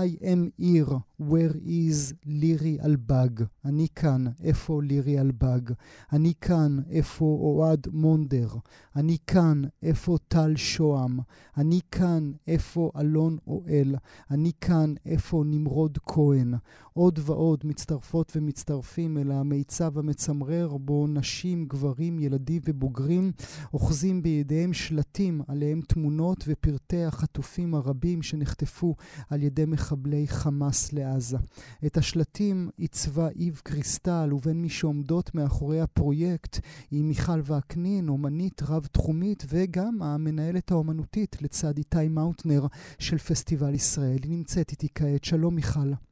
I am here, where is לירי אלבג? אני כאן, איפה לירי אלבג? אני כאן, איפה אוהד מונדר? אני כאן, איפה טל שוהם? אני כאן, איפה אלון אואל? אני כאן, איפה נמרוד כהן? עוד ועוד מצטרפות ומצטרפים אל המיצב המצמרר בו נשים, גברים, ילדים ובוגרים אוחזים בידיהם שלטים עליהם תמונות ופרטי החטופים הרבים שנחטפו על ידי מחבלי חמאס לעזה. את השלטים עיצבה איב קריסטל, ובין מי שעומדות מאחורי הפרויקט היא מיכל וקנין, אומנית רב-תחומית, וגם המנהלת האומנותית לצד איתי מאוטנר של פסטיבל ישראל. היא נמצאת איתי כעת. שלום מיכל.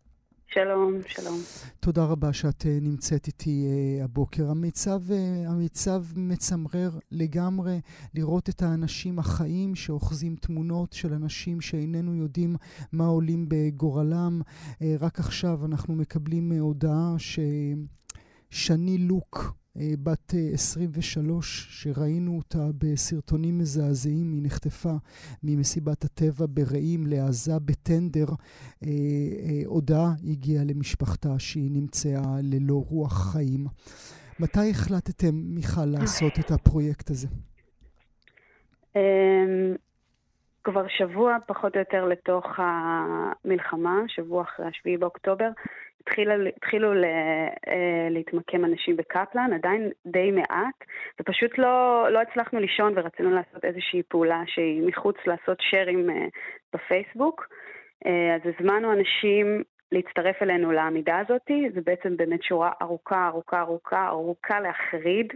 שלום, שלום. תודה רבה שאת uh, נמצאת איתי uh, הבוקר. המיצב, uh, המיצב מצמרר לגמרי לראות את האנשים החיים שאוחזים תמונות של אנשים שאיננו יודעים מה עולים בגורלם. רק עכשיו אנחנו מקבלים הודעה ששני לוק, אה, בת 23, אה, שראינו אותה בסרטונים מזעזעים, היא נחטפה ממסיבת הטבע ברעים לעזה בטנדר. אה, הודעה הגיעה למשפחתה שהיא נמצאה ללא רוח חיים. מתי החלטתם, מיכל, לעשות את הפרויקט הזה? אמ, כבר שבוע פחות או יותר לתוך המלחמה, שבוע אחרי השביעי באוקטובר, התחילה, התחילו לה, אה, להתמקם אנשים בקפלן, עדיין די מעט, ופשוט לא, לא הצלחנו לישון ורצינו לעשות איזושהי פעולה שהיא מחוץ לעשות שרים אה, בפייסבוק. אה, אז הזמנו אנשים להצטרף אלינו לעמידה הזאת, זה בעצם באמת שורה ארוכה, ארוכה, ארוכה, ארוכה להחריד.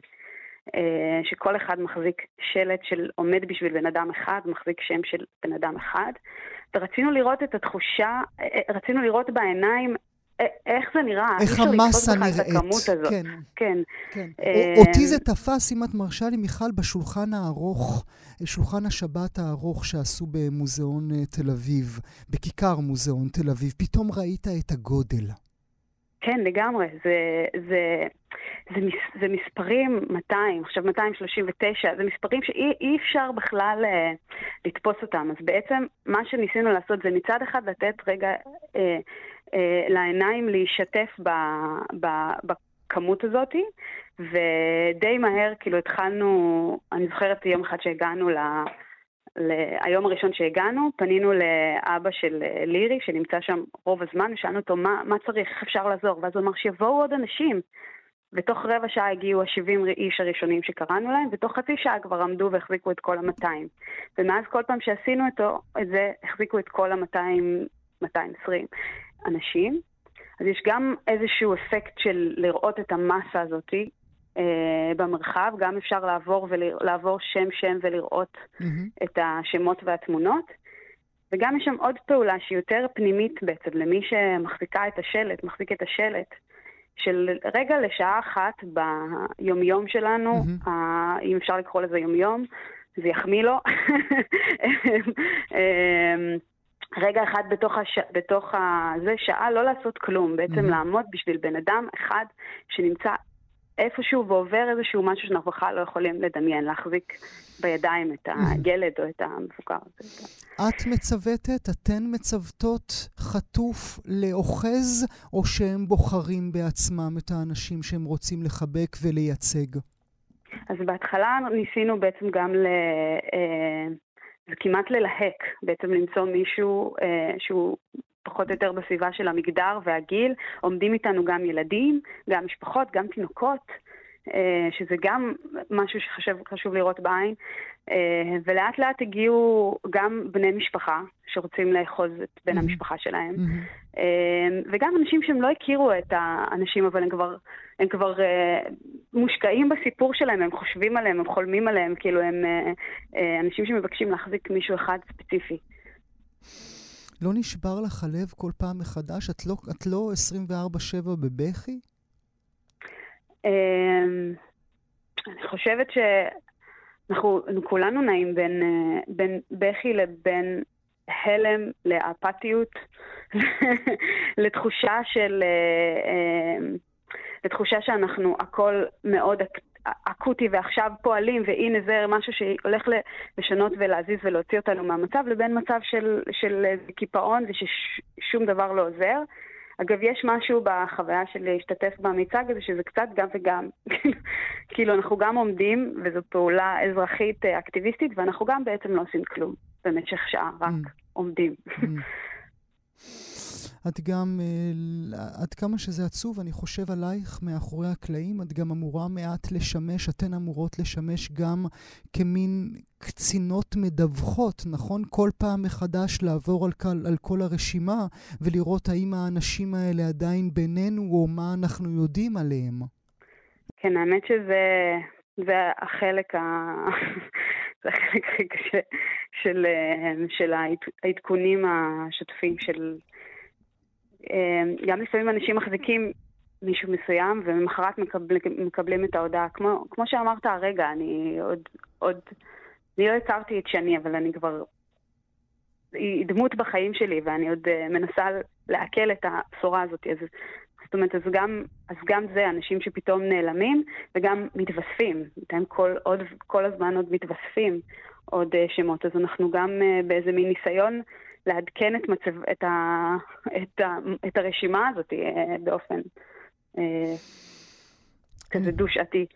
שכל אחד מחזיק שלט של עומד בשביל בן אדם אחד, מחזיק שם של בן אדם אחד. ורצינו לראות את התחושה, רצינו לראות בעיניים איך זה נראה? איך המסה נראית. כן. כן. כן. אה, אותי זה תפס, אם את מרשה לי, מיכל, בשולחן הארוך, שולחן השבת הארוך שעשו במוזיאון אה, תל אביב, בכיכר מוזיאון תל אביב. פתאום ראית את הגודל. כן, לגמרי. זה, זה, זה, מס, זה מספרים 200, עכשיו 239, זה מספרים שאי אפשר בכלל uh, לתפוס אותם. אז בעצם מה שניסינו לעשות זה מצד אחד לתת רגע אה, לעיניים להישתף ב, ב, בכמות הזאת, ודי מהר כאילו התחלנו, אני זוכרת יום אחד שהגענו ל... ל... היום הראשון שהגענו, פנינו לאבא של אה, לירי, שנמצא שם רוב הזמן, ושאלנו אותו מה, מה צריך, איך אפשר לעזור, ואז הוא אמר שיבואו עוד אנשים. ותוך רבע שעה הגיעו ה-70 איש הראשונים שקראנו להם, ותוך חצי שעה כבר עמדו והחזיקו את כל ה-200. ומאז כל פעם שעשינו אותו, את זה, החזיקו את כל ה-200, 220. אנשים. אז יש גם איזשהו אפקט של לראות את המסה הזאתי אה, במרחב, גם אפשר לעבור, ולעבור שם-שם ולראות mm-hmm. את השמות והתמונות. וגם יש שם עוד פעולה שהיא יותר פנימית בעצם, למי שמחזיקה את השלט, מחזיק את השלט, של רגע לשעה אחת ביומיום שלנו, mm-hmm. ה, אם אפשר לקרוא לזה יומיום, זה יחמיא לו. רגע אחד בתוך, הש... בתוך ה... זה שעה לא לעשות כלום, בעצם mm-hmm. לעמוד בשביל בן אדם אחד שנמצא איפשהו ועובר איזשהו משהו שאנחנו בכלל לא יכולים לדמיין, להחזיק בידיים את הילד או את המבוגר. את מצוותת, אתן מצוותות חטוף לאוחז, או שהם בוחרים בעצמם את האנשים שהם רוצים לחבק ולייצג? אז בהתחלה ניסינו בעצם גם ל... אה, זה כמעט ללהק, בעצם למצוא מישהו אה, שהוא פחות או יותר בסביבה של המגדר והגיל. עומדים איתנו גם ילדים, גם משפחות, גם תינוקות, אה, שזה גם משהו שחשוב לראות בעין. אה, ולאט לאט הגיעו גם בני משפחה שרוצים לאחוז את בן mm-hmm. המשפחה שלהם, mm-hmm. וגם אנשים שהם לא הכירו את האנשים, אבל הם כבר, הם כבר uh, מושקעים בסיפור שלהם, הם חושבים עליהם, הם חולמים עליהם, כאילו הם uh, uh, אנשים שמבקשים להחזיק מישהו אחד ספציפי. לא נשבר לך הלב כל פעם מחדש? את לא, את לא 24-7 בבכי? אני חושבת ש... אנחנו כולנו נעים בין, בין בכי לבין הלם לאפתיות, לתחושה של... אה, לתחושה שאנחנו הכל מאוד אקוטי ועכשיו פועלים, והנה זה משהו שהולך לשנות ולהזיז ולהוציא אותנו מהמצב, לבין מצב של, של קיפאון וששום דבר לא עוזר. אגב, יש משהו בחוויה של להשתתף במיצג הזה, שזה קצת גם וגם. כאילו, אנחנו גם עומדים, וזו פעולה אזרחית אה, אקטיביסטית, ואנחנו גם בעצם לא עושים כלום במשך שעה, רק mm. עומדים. Mm. את גם, אה, עד כמה שזה עצוב, אני חושב עלייך מאחורי הקלעים, את גם אמורה מעט לשמש, אתן אמורות לשמש גם כמין קצינות מדווחות, נכון? כל פעם מחדש לעבור על, כל, על כל הרשימה ולראות האם האנשים האלה עדיין בינינו או מה אנחנו יודעים עליהם. כן, האמת שזה זה החלק, ה... זה החלק של, אה, של העדכונים השוטפים של, גם לפעמים אנשים מחזיקים מישהו מסוים, וממחרת מקבל, מקבלים את ההודעה. כמו, כמו שאמרת הרגע, אני עוד, עוד... אני לא הכרתי את שני, אבל אני כבר... היא דמות בחיים שלי, ואני עוד uh, מנסה לעכל את הבשורה הזאת. אז, זאת אומרת, אז גם, אז גם זה, אנשים שפתאום נעלמים, וגם מתווספים. הם כל, עוד, כל הזמן עוד מתווספים עוד uh, שמות. אז אנחנו גם uh, באיזה מין ניסיון לעדכן את, מצב, את, ה, את, ה, את הרשימה הזאת אה, באופן אה, כזה דו-שעתי.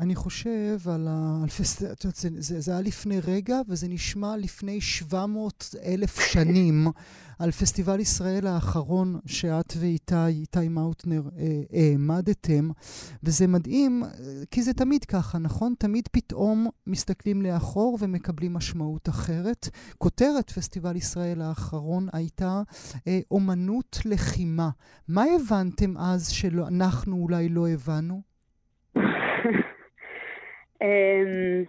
אני חושב על הפסטיבל, זה, זה, זה היה לפני רגע וזה נשמע לפני 700 אלף שנים על פסטיבל ישראל האחרון שאת ואיתי, איתי מאוטנר, אה, העמדתם, וזה מדהים, כי זה תמיד ככה, נכון? תמיד פתאום מסתכלים לאחור ומקבלים משמעות אחרת. כותרת פסטיבל ישראל האחרון הייתה אה, אומנות לחימה. מה הבנתם אז שאנחנו אולי לא הבנו? אמ,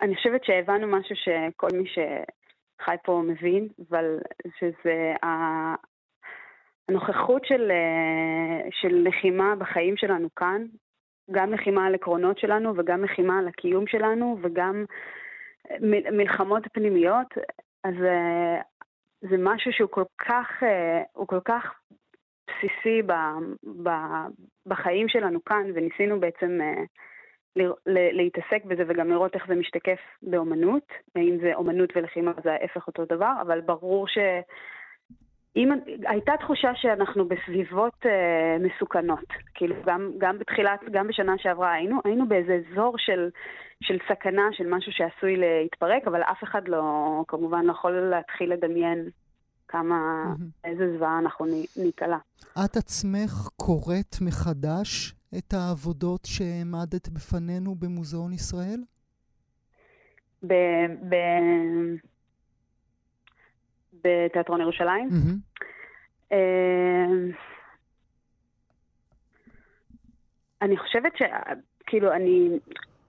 אני חושבת שהבנו משהו שכל מי שחי פה מבין, אבל שזה הנוכחות של, אה, של לחימה בחיים שלנו כאן, גם לחימה על עקרונות שלנו וגם לחימה על הקיום שלנו וגם מלחמות פנימיות, אז אה, זה משהו שהוא כל כך, אה, הוא כל כך בסיסי ב, ב, בחיים שלנו כאן, וניסינו בעצם להתעסק בזה וגם לראות איך זה משתקף באומנות. אם זה אומנות ולחימה זה ההפך אותו דבר, אבל ברור ש... אם, הייתה תחושה שאנחנו בסביבות אה, מסוכנות. כאילו, גם, גם בתחילת, גם בשנה שעברה היינו, היינו באיזה אזור של, של סכנה, של משהו שעשוי להתפרק, אבל אף אחד לא, כמובן, לא יכול להתחיל לדמיין כמה, mm-hmm. איזה זוועה אנחנו ניקלע. את עצמך קוראת מחדש את העבודות שהעמדת בפנינו במוזיאון ישראל? ב... ב... בתיאטרון ירושלים? Mm-hmm. אני חושבת ש... כאילו, אני...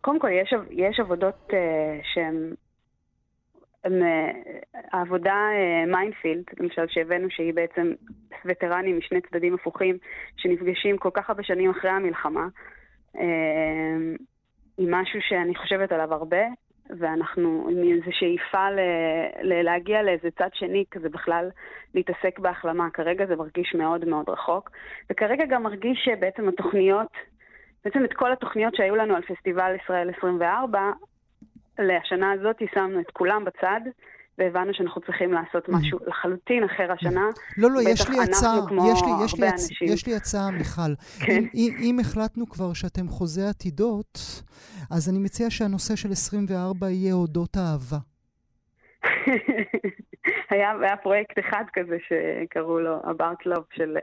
קודם כל, יש, יש עבודות uh, שהן העבודה אה, מיינפילד, למשל, שהבאנו שהיא בעצם וטרנים משני צדדים הפוכים, שנפגשים כל כך הרבה שנים אחרי המלחמה, אה, היא משהו שאני חושבת עליו הרבה, ואנחנו עם איזו שאיפה ל, ל, להגיע לאיזה צד שני, כזה בכלל להתעסק בהחלמה. כרגע זה מרגיש מאוד מאוד רחוק, וכרגע גם מרגיש שבעצם התוכניות, בעצם את כל התוכניות שהיו לנו על פסטיבל ישראל 24, לשנה הזאת שמנו את כולם בצד, והבנו שאנחנו צריכים לעשות mm. משהו לחלוטין אחר השנה. לא, לא, יש לי הצעה, יש לי, יש, לי הצ... יש לי הצעה, מיכל. כן. אם, אם החלטנו כבר שאתם חוזה עתידות, אז אני מציע שהנושא של 24 יהיה אודות אהבה. היה, היה פרויקט אחד כזה שקראו לו About Love של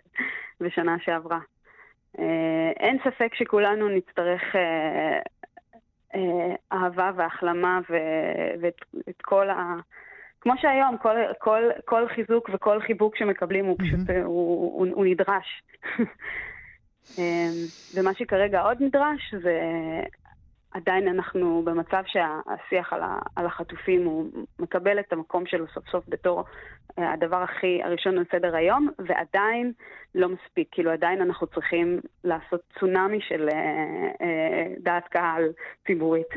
בשנה שעברה. אה, אין ספק שכולנו נצטרך אה, אהבה והחלמה ו- ואת כל ה... כמו שהיום, כל, כל, כל חיזוק וכל חיבוק שמקבלים הוא פשוט, mm-hmm. הוא, הוא, הוא נדרש. אה, ומה שכרגע עוד נדרש זה עדיין אנחנו במצב שהשיח על, ה, על החטופים הוא מקבל את המקום שלו סוף סוף בתור אה, הדבר הכי הראשון על סדר היום, ועדיין לא מספיק. כאילו עדיין אנחנו צריכים לעשות צונאמי של אה, אה, דעת קהל ציבורית.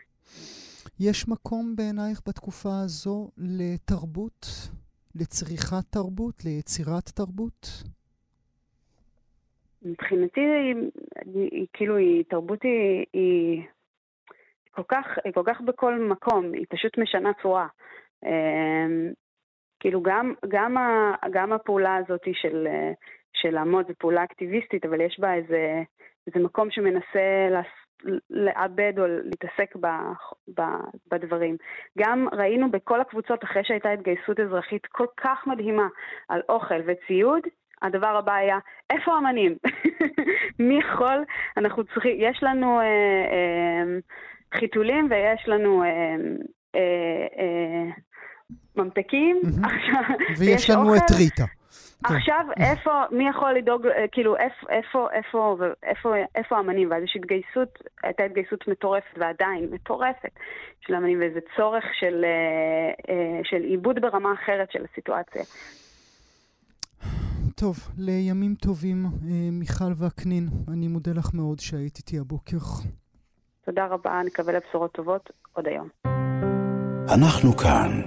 יש מקום בעינייך בתקופה הזו לתרבות, לצריכת תרבות, ליצירת תרבות? מבחינתי, היא, היא, כאילו, היא, תרבות היא, היא, כל כך, היא כל כך בכל מקום, היא פשוט משנה צורה. אמ, כאילו גם, גם, ה, גם הפעולה הזאת של, של לעמוד זו פעולה אקטיביסטית, אבל יש בה איזה, איזה מקום שמנסה לעבד או להתעסק ב, ב, בדברים. גם ראינו בכל הקבוצות, אחרי שהייתה התגייסות אזרחית כל כך מדהימה על אוכל וציוד, הדבר הבא היה, איפה האמנים? מי יכול? אנחנו צריכים, יש לנו אה, אה, חיתולים ויש לנו אה, אה, אה, ממתקים. ויש לנו את ריטה. כן. עכשיו, איפה, מי יכול לדאוג, אה, כאילו, איפה, איפה, איפה, איפה, האמנים? ואז יש התגייסות, הייתה התגייסות מטורפת, ועדיין מטורפת, של האמנים, ואיזה צורך של, אה, של עיבוד ברמה אחרת של הסיטואציה. טוב, לימים טובים, מיכל וקנין, אני מודה לך מאוד שהיית איתי הבוקר. תודה רבה, נקווה לבשורות טובות עוד היום. אנחנו כאן.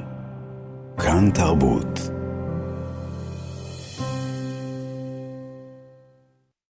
כאן תרבות.